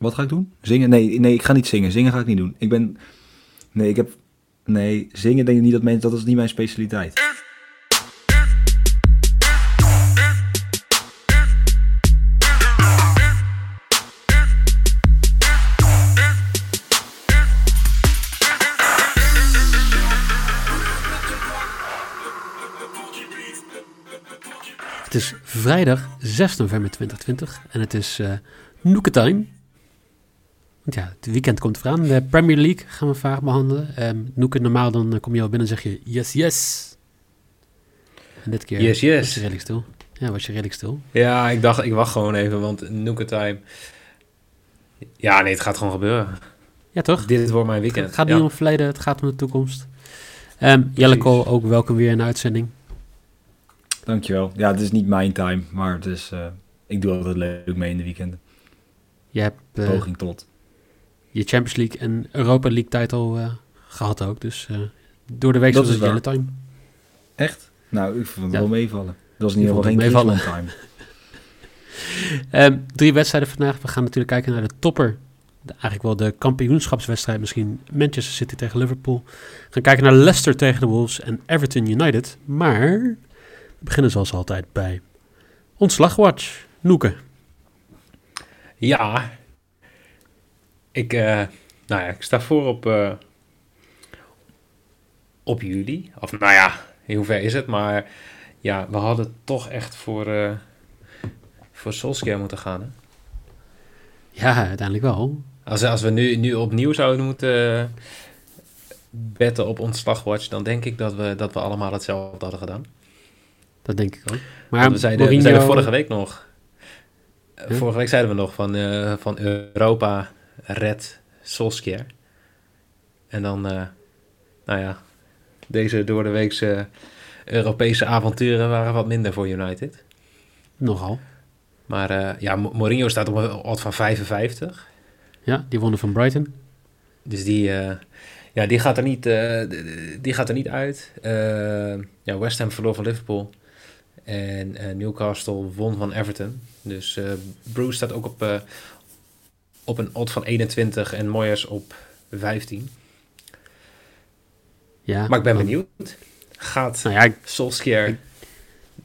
Wat ga ik doen? Zingen? Nee, nee, ik ga niet zingen. Zingen ga ik niet doen. Ik ben... Nee, ik heb... Nee, zingen denk ik niet dat mensen... Dat is niet mijn specialiteit. Het is vrijdag 6 november 2020 en het is uh, Noeketime. Want ja, het weekend komt eraan. De Premier League gaan we vaak behandelen. Um, Noeke, normaal dan eh, kom je al binnen en zeg je yes, yes. En dit keer yes, yes. was je redelijk stil. Ja, was je redelijk stil. Ja, ik dacht, ik wacht gewoon even, want Noeketime... Ja, nee, het gaat gewoon gebeuren. Ja, toch? Dit wordt mijn weekend. Het gaat ja. niet om het verleden, het gaat om de toekomst. Um, Jelle Kool, ook welkom weer in de uitzending. Dankjewel. Ja, het is niet mijn time, maar het is, uh, ik doe altijd leuk mee in de weekenden. Je hebt uh, poging tot. Je Champions League en Europa League titel uh, gehad ook, dus door de week dat was is het Jelle time. Echt? Nou, ik vond het Ja. wel meevallen. Dat was niet helemaal vond geen meevallen. Time. Um, drie wedstrijden vandaag. We gaan natuurlijk kijken naar de topper. De, eigenlijk wel de kampioenschapswedstrijd misschien. Manchester City tegen Liverpool. We gaan kijken naar Leicester tegen de Wolves en Everton United. Maar we beginnen zoals altijd bij Ontslagwatch. Noeke. Ja. Ik, eh, nou ja, ik sta voor op, eh, op juli. Of nou ja, in hoever is het? Maar ja, we hadden toch echt voor, eh voor Solskjaer moeten gaan. Hè? Ja, uiteindelijk wel. Als, als we nu, nu opnieuw zouden moeten betten op ontslagwatch, dan denk ik dat we, dat we allemaal hetzelfde hadden gedaan. Dat denk ik ook. Want Maar we zeiden, we zeiden vorige week nog. Vorige week zeiden we nog van, van Europa red Solskjaer. En dan, eh, nou ja, deze door de weekse Europese avonturen waren wat minder voor United. Nogal. Maar eh, ja, Mo- Mourinho staat op een odd van 55. Ja, die wonnen van Brighton. Dus die, eh, ja, die, gaat er niet, eh, die gaat er niet uit. Eh, ja, West Ham verloor van Liverpool. En eh, Newcastle won van Everton. Dus eh, Bruce staat ook op, eh, op een odd van 21 en Moyes op 15. Ja, Maar ik ben dan- benieuwd. Gaat Nou ja, ik- Solskjaer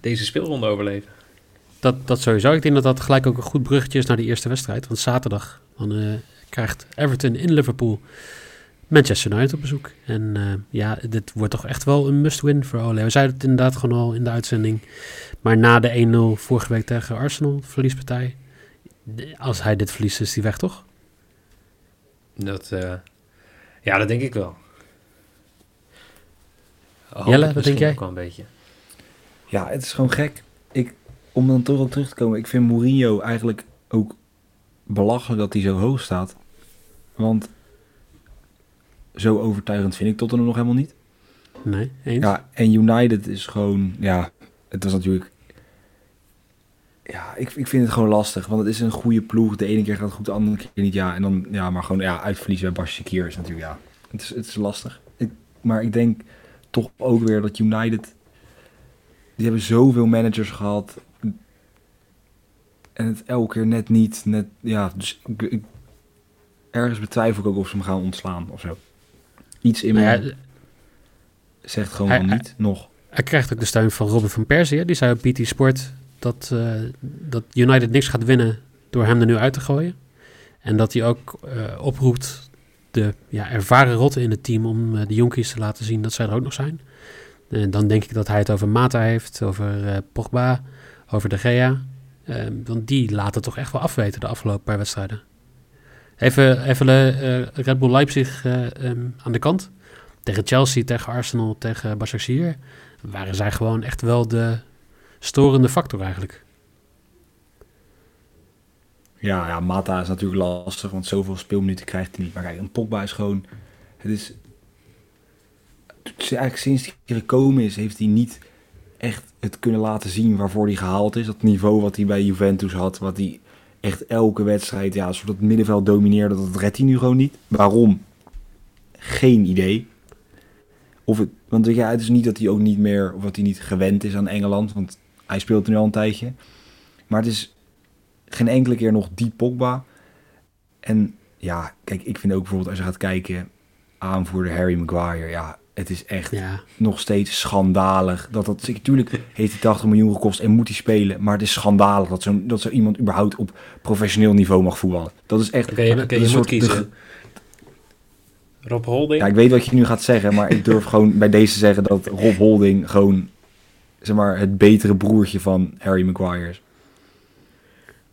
deze speelronde overleven? dat, dat sowieso. Ik denk dat dat gelijk ook een goed bruggetje is naar de eerste wedstrijd. Want zaterdag dan, eh, krijgt Everton in Liverpool Manchester United op bezoek. En eh, ja, dit wordt toch echt wel een must-win voor Ole. We zeiden het inderdaad gewoon al in de uitzending. Maar na de 1-0 vorige week tegen Arsenal, verliespartij. Als hij dit verliest, is hij weg, toch? Dat, eh, ja, dat denk ik wel. Hoop Jelle, ik wat denk jij? ook wel een beetje. Ja, het is gewoon gek. Ik, om dan toch op terug te komen, ik vind Mourinho eigenlijk ook belachelijk dat hij zo hoog staat. Want zo overtuigend vind ik Tottenham nog helemaal niet. Nee, eens? Ja, en United is gewoon, ja, het was natuurlijk... Ik, ik vind het gewoon lastig, want het is een goede ploeg. De ene keer gaat het goed, de andere keer niet. Ja, en dan, ja, maar gewoon, ja, uitverliezen bij Bashakir is natuurlijk, ja, het is, het is lastig. Ik, maar ik denk toch ook weer dat United, die hebben zoveel managers gehad. En het elke keer net niet, net, ja, dus ik, ik- ergens betwijfel ik ook of ze hem gaan ontslaan of zo. Iets in Nou me ja, zegt gewoon hij- van hij- niet, nog. Hij krijgt ook de steun van Robin van Persie. Die zei op BT Sport dat, eh, dat United niks gaat winnen door hem er nu uit te gooien. En dat hij ook eh, oproept de ja, ervaren rotten in het team om eh, de jonkies te laten zien dat zij er ook nog zijn. En dan denk ik dat hij het over Mata heeft, over Pogba, over De Gea. Eh, want die laten toch echt wel afweten de afgelopen paar wedstrijden. Even, even Red Bull Leipzig eh, ehm, aan de kant. Tegen Chelsea, tegen Arsenal, tegen Başakşehir waren zij gewoon echt wel de storende factor eigenlijk. Ja, ja, Mata is natuurlijk lastig, want zoveel speelminuten krijgt hij niet. Maar kijk, een Pogba is gewoon... Het is... Eigenlijk sinds hij gekomen is, heeft hij niet echt het kunnen laten zien waarvoor hij gehaald is. Dat niveau wat hij bij Juventus had, wat hij echt elke wedstrijd, ja, soort het middenveld domineerde, dat redt hij nu gewoon niet. Waarom? Geen idee. Of het, want ja, het is niet dat hij ook niet meer, of dat hij niet gewend is aan Engeland, want hij speelt nu al een tijdje. Maar het is geen enkele keer nog die Pogba. En ja, kijk, ik vind ook bijvoorbeeld als je gaat kijken, aanvoerder Harry Maguire, ja, het is echt Ja, nog steeds schandalig. Dat dat, natuurlijk heeft hij 80 miljoen gekost en moet hij spelen. Maar het is schandalig dat zo, dat zo iemand überhaupt op professioneel niveau mag voetballen. Dat is echt... Oké, oké, dat je moet kiezen. Rob Holding? Ja, ik weet wat je nu gaat zeggen, maar ik durf gewoon bij deze te zeggen dat Rob Holding gewoon, zeg maar, het betere broertje van Harry Maguire is.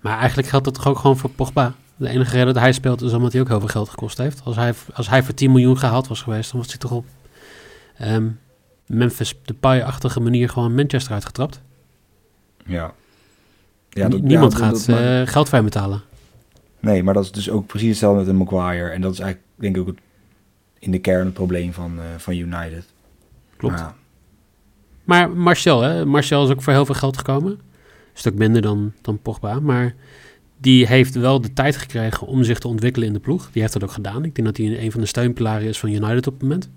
maar eigenlijk geldt dat toch ook gewoon voor Pogba. De enige reden dat hij speelt is omdat hij ook heel veel geld gekost heeft. Als hij, als hij voor 10 miljoen gehaald was geweest, dan was hij toch op ehm, Memphis de achtige manier gewoon Manchester uitgetrapt. Ja. ja dat- Niemand ja, gaat dat- maar- eh, geld hem betalen. Nee, maar dat is dus ook precies hetzelfde met een Maguire. En dat is eigenlijk, denk ik, ook het, in de kern het probleem van, eh, van United. Klopt. Maar Maar Martial, hè? Martial is ook voor heel veel geld gekomen. Een stuk minder dan, dan Pogba. Maar die heeft wel de tijd gekregen om zich te ontwikkelen in de ploeg. Die heeft dat ook gedaan. Ik denk dat hij een van de steunpilaren is van United op het moment.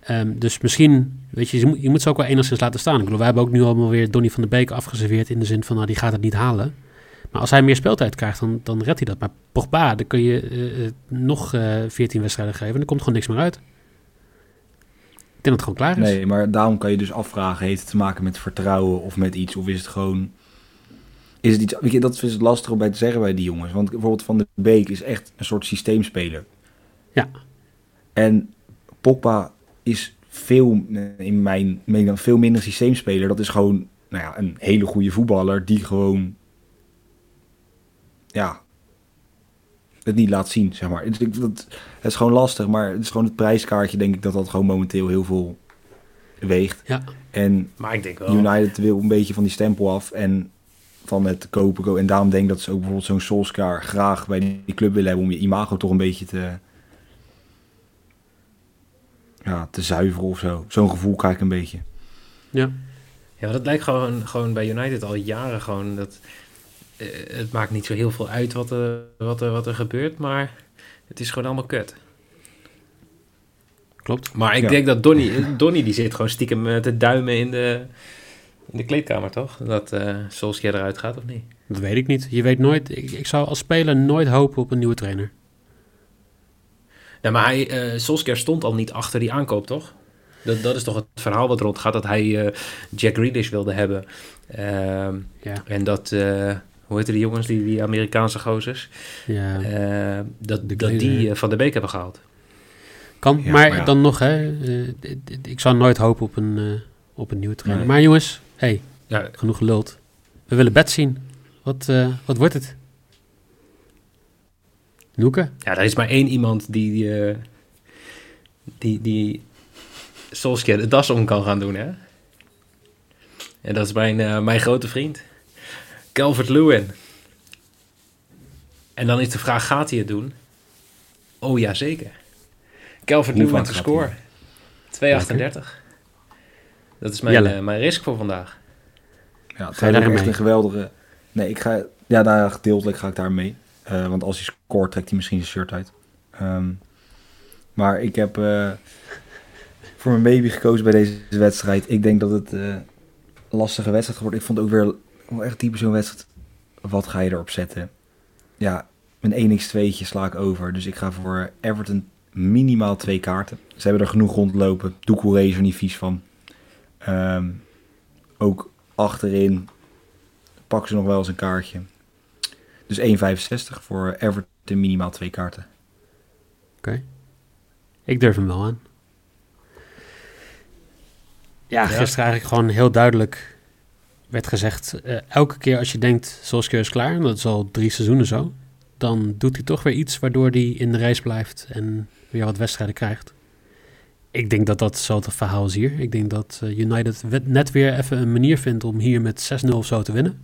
Ehm, dus misschien, weet je, je moet, ze ook wel enigszins laten staan. Ik bedoel, wij hebben ook nu allemaal weer Donny van de Beek afgeserveerd in de zin van, nou, die gaat het niet halen. Maar als hij meer speeltijd krijgt, dan, dan redt hij dat. Maar Pogba, dan kun je eh, eh, nog eh 14 wedstrijden geven en er komt gewoon niks meer uit. Ik denk dat het gewoon klaar is. Nee, maar daarom kan je dus afvragen, heeft het te maken met vertrouwen of met iets? Of is het gewoon... Is het iets... Weet je, dat is het lastig om bij te zeggen bij die jongens. Want bijvoorbeeld Van de Beek is echt een soort systeemspeler. Ja. En Pogba is veel, in mijn mening, dan veel minder systeemspeler. Dat is gewoon nou ja, een hele goede voetballer die gewoon... Ja, het niet laat zien, zeg maar. Het, ik- dat, het is gewoon lastig, maar het is gewoon het prijskaartje, denk ik, dat dat gewoon momenteel heel veel weegt. Ja. En Maar ik denk wel. United wil een beetje van die stempel af en van het kopen. En daarom denk ik dat ze ook bijvoorbeeld zo'n Solskjaer graag bij die club willen hebben om je imago toch een beetje te, ja, te zuiveren of zo. Zo'n gevoel krijg ik een beetje. Ja. Ja, dat lijkt gewoon, gewoon bij United al jaren gewoon dat... eh, het maakt niet zo heel veel uit wat er, wat, er, wat er gebeurt, maar het is gewoon allemaal kut. Klopt. Maar ik Ja. denk dat Donny, Donny die zit gewoon stiekem eh, te duimen in de, in de kleedkamer, toch? Dat eh Solskjaer eruit gaat, of niet? Dat weet ik niet. Je weet nooit. Ik, ik zou als speler nooit hopen op een nieuwe trainer. Nou, maar hij, eh Solskjaer stond al niet achter die aankoop, toch? Dat, dat is toch het verhaal wat rondgaat, dat hij Jack Grealish wilde hebben. Ehm, Ja. en dat, hoe heette die jongens, die, die Amerikaanse gozers? ja. Eh, dat, De dat die eh, Van de Beek hebben gehaald. kan. ja, maar maar ja. dan nog, hè. eh, ik zou nooit hopen op een, op een nieuwe trainer. Nee. Maar jongens, hey, Ja, genoeg geluld. We willen bed zien. Wat, eh, wat wordt het? Noeke? ja, er is maar één iemand die, eh, die, die Solskjaer de das om kan gaan doen, hè? En dat is mijn, mijn grote vriend, Calvert-Lewin. En dan is de vraag, gaat hij het doen? Oh ja, zeker. Hoe Calvert-Lewin vaak te gaat score. 2,38. Dat is mijn, eh, mijn risk voor vandaag. Ja, het Ga je echt mee? een geweldige... Nee, ik ga... Ja, daar gedeeltelijk ga ik daar mee. Eh, want als hij scoort, trekt hij misschien zijn shirt uit. Ehm, maar ik heb eh, voor mijn baby gekozen bij deze wedstrijd. Ik denk dat het eh, een lastige wedstrijd wordt. Ik vond ook weer wel echt typisch zo'n wedstrijd. Wat ga je erop zetten? Ja, een 1x2'tje sla ik over. Dus ik ga voor Everton minimaal twee kaarten. Ze hebben er genoeg rondlopen. Doucouré is er niet vies van. Ehm, ook achterin pakken ze nog wel eens een kaartje. Dus 1,65 voor Everton minimaal twee kaarten. Ik durf hem wel aan. Ja, Ja. gisteren eigenlijk gewoon heel duidelijk werd gezegd... eh, elke keer als je denkt, Solskjaer is klaar... en dat is al drie seizoenen zo... dan doet hij toch weer iets waardoor hij in de race blijft... en weer wat wedstrijden krijgt. Ik denk dat dat zo het verhaal is hier. Ik denk dat eh, United net weer even een manier vindt... om hier met 6-0 of zo te winnen.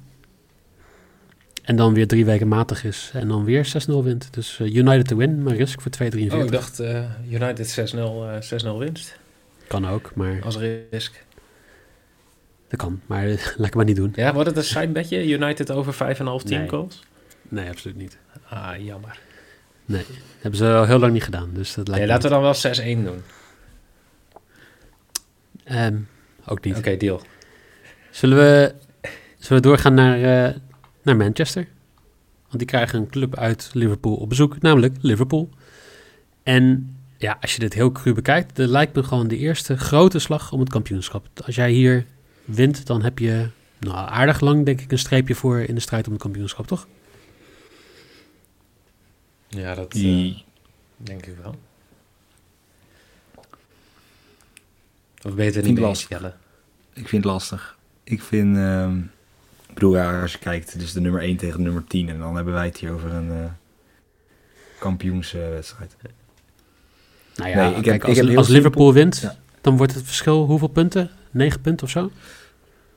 En dan weer drie weken matig is. En dan weer 6-0 wint. Dus eh, United to win, maar risk voor 2,43. Oh, ik dacht United 6-0 eh, 6-0 winst Kan ook, maar als risk. Dat kan. Maar laat ik maar niet doen. Ja, wordt het een sidebedje? United over 5,5 team goals? Nee, absoluut niet. Ah, jammer. Nee, dat hebben ze al heel lang niet gedaan. Dus dat lijkt Nee, laten we dan wel 6-1 doen. Ehm, ook niet. Oké, deal. Zullen, we, zullen we doorgaan naar, eh, naar Manchester? Want die krijgen een club uit Liverpool op bezoek, namelijk Liverpool. En ja, als je dit heel cru bekijkt, dat lijkt me gewoon de eerste grote slag om het kampioenschap. Als jij hier wint, dan heb je nou, aardig lang, denk ik, een streepje voor in de strijd om het kampioenschap, toch? Ja, dat eh, denk ik wel. Of beter niet ik mee lastig. Jelle? ik vind het lastig. Ik vind, ehm, ik bedoel, ja, als je kijkt, is de nummer 1 tegen de nummer 10. En dan hebben wij het hier over een eh kampioenswedstrijd. Nou ja, Nee, ik heb- kijk, ik als, heb als simpel- Liverpool wint, Ja. dan wordt het verschil hoeveel punten? 9 punten of zo?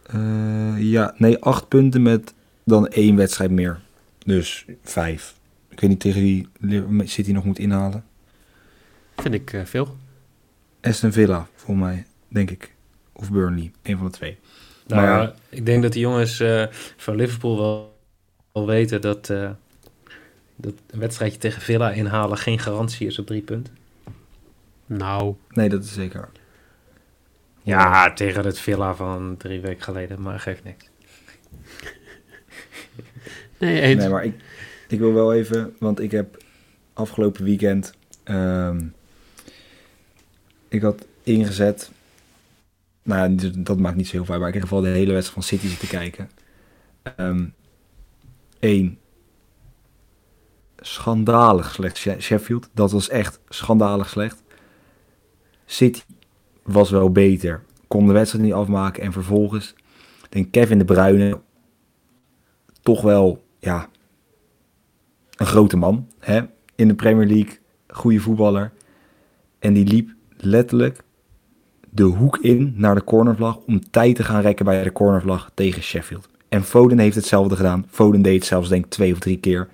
Eh, ja, nee, acht punten met dan één wedstrijd meer. Dus vijf. Ik weet niet tegen wie City nog moet inhalen. Vind ik eh, veel. Aston Villa, voor mij, denk ik. Of Burnley, een van de twee. Nou Maar- ja, ik denk dat de jongens eh, van Liverpool wel, wel weten dat, eh, dat een wedstrijdje tegen Villa inhalen geen garantie is op drie punten. Nou, Nee, dat is zeker. Ja, tegen het Villa van drie weken geleden, maar geeft niks. nee, eens. Nee, maar ik, ik wil wel even, want ik heb afgelopen weekend. ehm, ik had ingezet. Nou, ja, dat- maakt niet zo heel veel uit, maar ik heb in ieder geval de hele wedstrijd van City zitten kijken. Eén. schandalig slecht She- Sheffield. Dat was echt schandalig slecht. City was wel beter. Kon de wedstrijd niet afmaken. En vervolgens, denk Kevin de Bruyne, toch wel, ja, een grote man. Hè? In de Premier League, goede voetballer. En die liep letterlijk de hoek in naar de cornervlag om tijd te gaan rekken bij de cornervlag tegen Sheffield. En Foden heeft hetzelfde gedaan. Foden deed het zelfs denk ik twee of drie keer.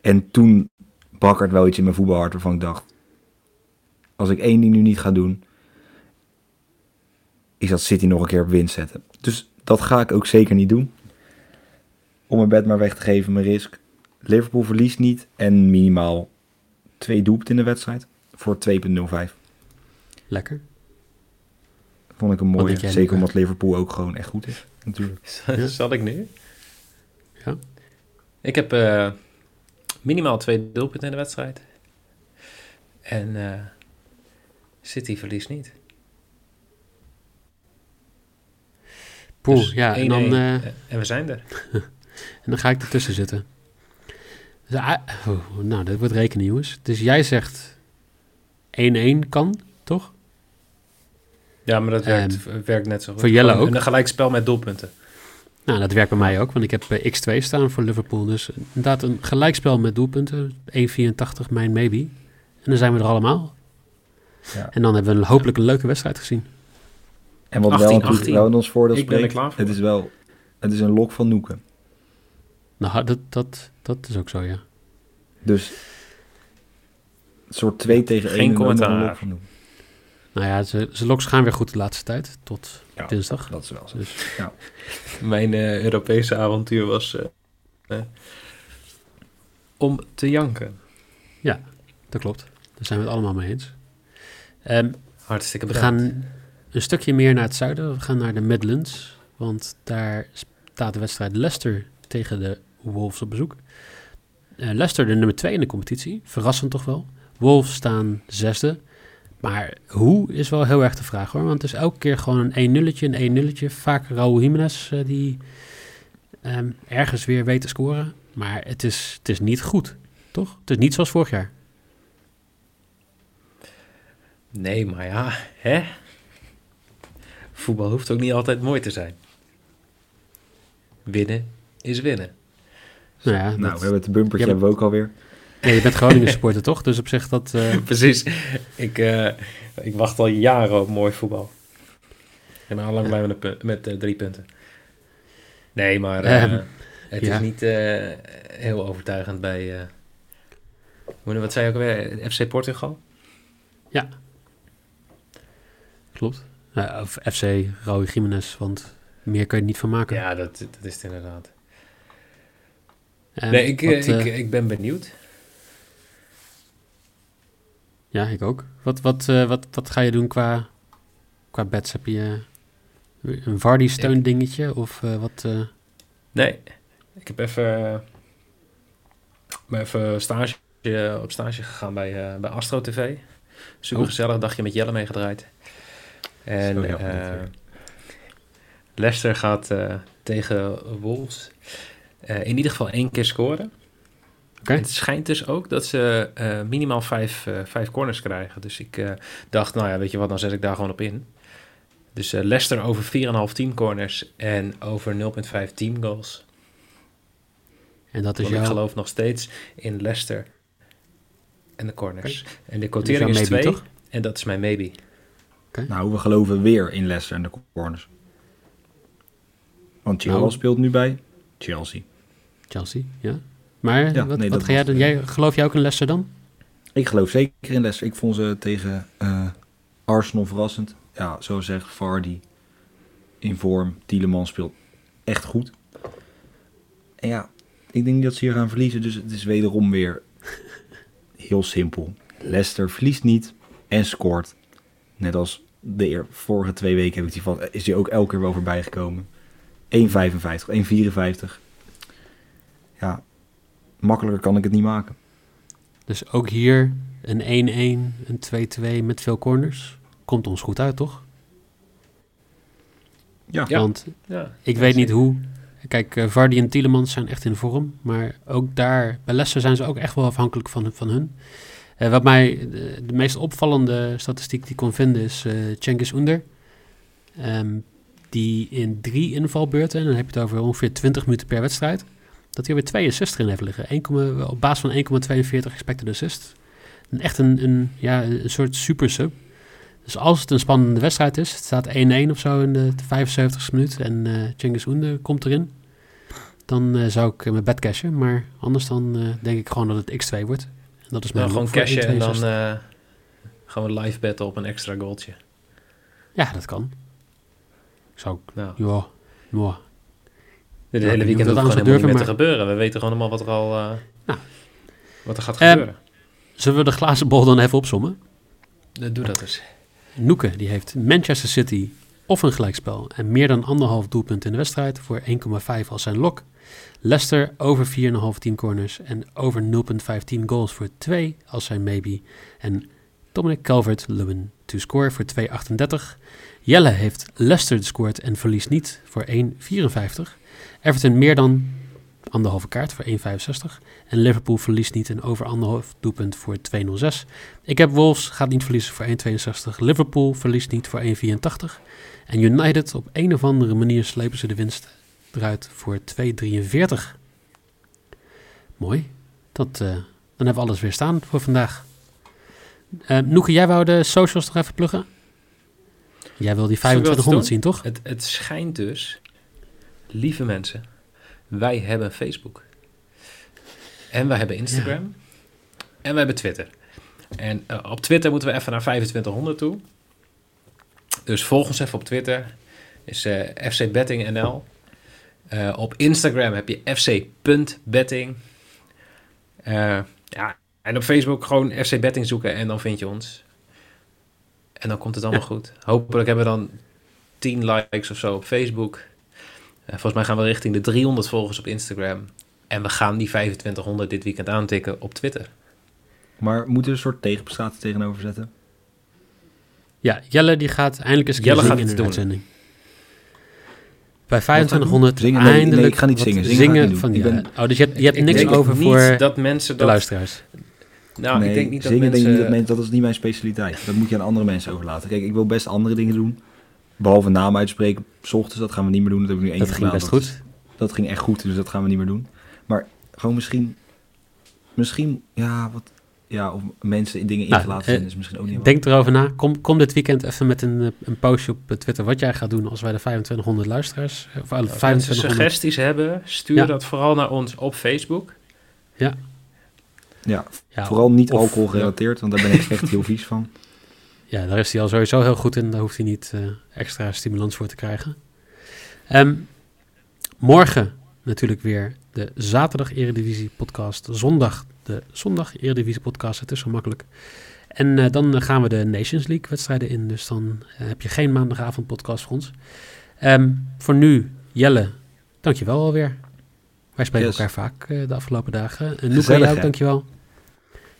En toen bakkert wel iets in mijn voetbalhart waarvan ik dacht... Als ik één ding nu niet ga doen... Is dat City nog een keer op winst zetten. Dus dat ga ik ook zeker niet doen. Om mijn bed maar weg te geven, mijn risk. Liverpool verliest niet. En minimaal twee doelpunten in de wedstrijd. Voor 2,05. Lekker. Vond ik een mooie. Zeker omdat Liverpool ook gewoon echt goed is. Natuurlijk. Ja. Zal ik nu? Ja. Ik heb eh, minimaal twee doelpunten in de wedstrijd. En eh, City verliest niet. Poeh, Dus ja, en 1-1. dan, eh, en we zijn er. en dan ga ik ertussen zitten. Dus, ah, oh, nou, dat wordt rekenen, jongens. Dus jij zegt 1-1 kan, toch? Ja, maar dat werkt, werkt net zo goed. voor Jelle Gewoon ook? Een gelijk spel met doelpunten. Nou, dat werkt bij mij ook, want ik heb eh, X2 staan voor Liverpool. Dus inderdaad een gelijkspel met doelpunten. 1,84 mijn maybe. En dan zijn we er allemaal. Ja. En dan hebben we hopelijk een leuke wedstrijd gezien. En wat 18, wel natuurlijk 18. wel in ons voordeel Ik ben er spreekt. klaar voor. Het is wel... Het is een lok van Noeken. Nou, dat, dat, dat is ook zo, ja. Dus... Een soort 2 tegen 1. Geen commentaar. Een lok van Noeken. Nou ja, ze, ze loks gaan weer goed de laatste tijd. Tot Ja, dinsdag. Dat is wel zo. Dus Mijn eh, Europese avontuur was eh, eh, om te janken. dat klopt. Daar zijn we het allemaal mee eens. Ehm, Hartstikke we bedankt. gaan een stukje meer naar het zuiden. We gaan naar de Midlands. Want daar staat de wedstrijd Leicester tegen de Wolves op bezoek. Eh, Leicester de nummer 2 in de competitie. Verrassend toch wel. Wolves staan zesde. Maar hoe is wel heel erg de vraag hoor. Want het is elke keer gewoon een 1-nulletje, een 1-nulletje. Vaak Raúl Jiménez eh, die ehm, ergens weer weet te scoren. Maar het is, het is niet goed, toch? Het is niet zoals vorig jaar. Nee, maar ja, hè? Voetbal hoeft ook niet altijd mooi te zijn. Winnen is winnen. Nou ja, Nou, dat- we hebben het bumpertje Ja, hebben we ook alweer. ja, je bent Groningen supporter toch? Dus op zich dat... eh, Precies. Ik, eh, ik wacht al jaren op mooi voetbal. Ik ben al lang blij met, met eh, drie punten. Nee, maar... eh, Ehm, Het Ja. is niet eh, heel overtuigend bij... eh, wat zei je ook weer? FC Portugal? Klopt. Ja, of FC Raúl Jiménez, want meer kun je niet van maken. Ja, dat, dat is het inderdaad. En nee, ik, wat, eh, ik, eh, ik ben benieuwd. Ja, ik ook. Wat, wat, eh, wat, wat ga je doen qua, qua bets? Heb je eh, een Vardy-steun dingetje? Of eh, wat? eh, Nee, ik heb even, eh, ben even stage, eh, op stage gegaan bij, eh, bij Astro TV. Super Oh. gezellig, dagje met Jelle meegedraaid. En eh. Leicester gaat eh, tegen Wolves eh, in ieder geval één keer scoren. Het schijnt dus ook dat ze minimaal vijf, eh, vijf corners krijgen. Dus ik dacht, nou ja, weet je wat, dan zet ik daar gewoon op in. Dus Leicester over 4,5 team corners en over 0,5 team goals. en dat is Want ik jouw, geloof nog steeds in Leicester en de corners. En de quotering jouw is maybe, 2 toch? en dat is mijn maybe. Nou, we geloven weer in Leicester en de corners. Want Chilwell Nou. speelt nu bij Chelsea. Chelsea, ja. Maar Ja, wat, nee, wat ga jij was- doen? Jij, geloof jij ook in Leicester dan? Ik geloof zeker in Leicester. Ik vond ze tegen eh, Arsenal verrassend. Ja, zoals zegt Vardy in vorm. Tielemans speelt echt goed. En ja, ik denk niet dat ze hier gaan verliezen. Dus het is wederom weer heel simpel. Leicester verliest niet en scoort. Net als de eer- vorige twee weken heb ik die van, is hij ook elke keer wel voorbij gekomen. 1,55, 1,54. Ja, makkelijker kan ik het niet maken. Dus ook hier een 1-1, een 2-2 met veel corners. Komt ons goed uit, toch? Ja. Want Ja, ik weet niet zeker. hoe. Kijk, eh, Vardy en Tielemans zijn echt in vorm. Maar ook daar, bij Leicester zijn ze ook echt wel afhankelijk van, van hun. Eh, wat mij de, meest opvallende statistiek die ik kon vinden is eh Cengiz Under. Ehm, die in drie invalbeurten, en dan heb je het over ongeveer 20 minuten per wedstrijd, dat hij weer twee assists erin heeft liggen. 1, op basis van 1,42 expected assist. Echt een, ja, een soort super sub. Dus als het een spannende wedstrijd is, het staat 1-1 of zo in de 75ste minuut en eh Cengiz Under komt erin, dan zou ik mijn bed cashen. Maar anders dan denk ik gewoon dat het x2 wordt. Dat is mijn Dan gewoon cashen en dan 1,62. gaan we live betten op een extra goaltje. Ja, dat kan. Ik zou ook, Nou, ja, ja. dit hele weekend dat gewoon helemaal niet maar- te gebeuren. We weten gewoon allemaal wat er al eh, Nou. wat er gaat gebeuren. Zullen we de glazen bol dan even opzommen? Eh, Doe dat eens. Noeke, die heeft Manchester City of een gelijkspel en meer dan anderhalf doelpunt in de wedstrijd voor 1,5 als zijn lok. Leicester over 4,5 teamcorners en over 0,5 team goals voor 2 als zijn maybe. En Dominic Calvert-Lewin to score voor 2,38. Jelle heeft Leicester gescoord en verliest niet voor 1,54. Everton meer dan anderhalve kaart voor 1,65. En Liverpool verliest niet en over anderhalf doelpunt voor 2,06. Ik heb Wolves, gaat niet verliezen voor 1,62. Liverpool verliest niet voor 1,84. En United op een of andere manier slepen ze de winst eruit voor 2,43. Mooi. Dat, eh, dan hebben we alles weer staan voor vandaag. Eh Noeke, jij wou de socials nog even pluggen? Jij wil die Zullen we wat 2500 zien, toch? Het, het schijnt dus, lieve mensen, wij hebben Facebook. En wij hebben Instagram. En we hebben Twitter. En eh, op Twitter moeten we even naar 2500 toe. Dus volg ons even op Twitter. Is eh, FC Betting NL. Eh, op Instagram heb je fc.betting. Eh, ja, en op Facebook gewoon FC Betting zoeken en dan vind je ons. En dan komt het allemaal goed. Hopelijk hebben we dan 10 likes of zo op Facebook. Volgens mij gaan we richting de 300 volgers op Instagram. En we gaan die 2500 dit weekend aantikken op Twitter. Maar moeten we een soort tegenprestatie tegenover zetten? Ja, Jelle die gaat eindelijk eens Jelle zingen gaat in de uitzending. Bij 2500 Zingen? Nee, nee, eindelijk ik ga niet zingen. Zingen niet van ja. ben- Oh, dus je hebt, je hebt Ik niks over voor dat mensen de dat... luisteraars. Nou, nee, ik denk niet dat zingen mensen... denk ik niet dat, mensen, dat is niet mijn specialiteit. Dat moet je aan andere mensen overlaten. Kijk, ik wil best andere dingen doen. Behalve naam uitspreken, s ochtends, dat gaan we niet meer doen. Dat heb ik nu één Dat keer ging gedaan. best Dat goed. dat ging echt goed, dus dat gaan we niet meer doen. Maar gewoon misschien, misschien, ja, wat, ja, om mensen in dingen in Nou, te laten eh, vinden is misschien ook niet Denk erover na. Kom, kom dit weekend even met een, eh, een postje op Twitter wat jij gaat doen als wij de 2500 luisteraars... Of, eh, Als mensen 2500 suggesties hebben, stuur Ja. dat vooral naar ons op Facebook. Ja, ja, vooral niet of- alcohol gerelateerd, want daar ben ik echt heel vies van. Ja, daar is hij al sowieso heel goed in. Daar hoeft hij niet eh, extra stimulans voor te krijgen. Ehm, morgen natuurlijk weer de zaterdag Eredivisie podcast. Zondag de zondag Eredivisie podcast. Het is zo makkelijk. En eh, dan gaan we de Nations League wedstrijden in. Dus dan eh, heb je geen maandagavond podcast voor ons. Ehm, voor nu, Jelle, dankjewel alweer. Wij spreken Yes. elkaar vaak eh, de afgelopen dagen. En Noeke, jij ook dankjewel.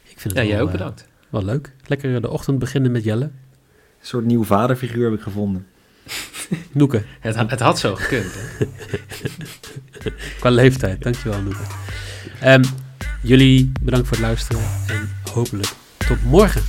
Ik vind Ja, het jij wel, ook bedankt. wel leuk. Lekker de ochtend beginnen met Jelle. Een soort nieuw vaderfiguur heb ik gevonden. Noeke, Het, het had zo gekund. Hè? qua leeftijd. Dankjewel, Noeke. Ehm, jullie bedankt voor het luisteren en hopelijk tot morgen.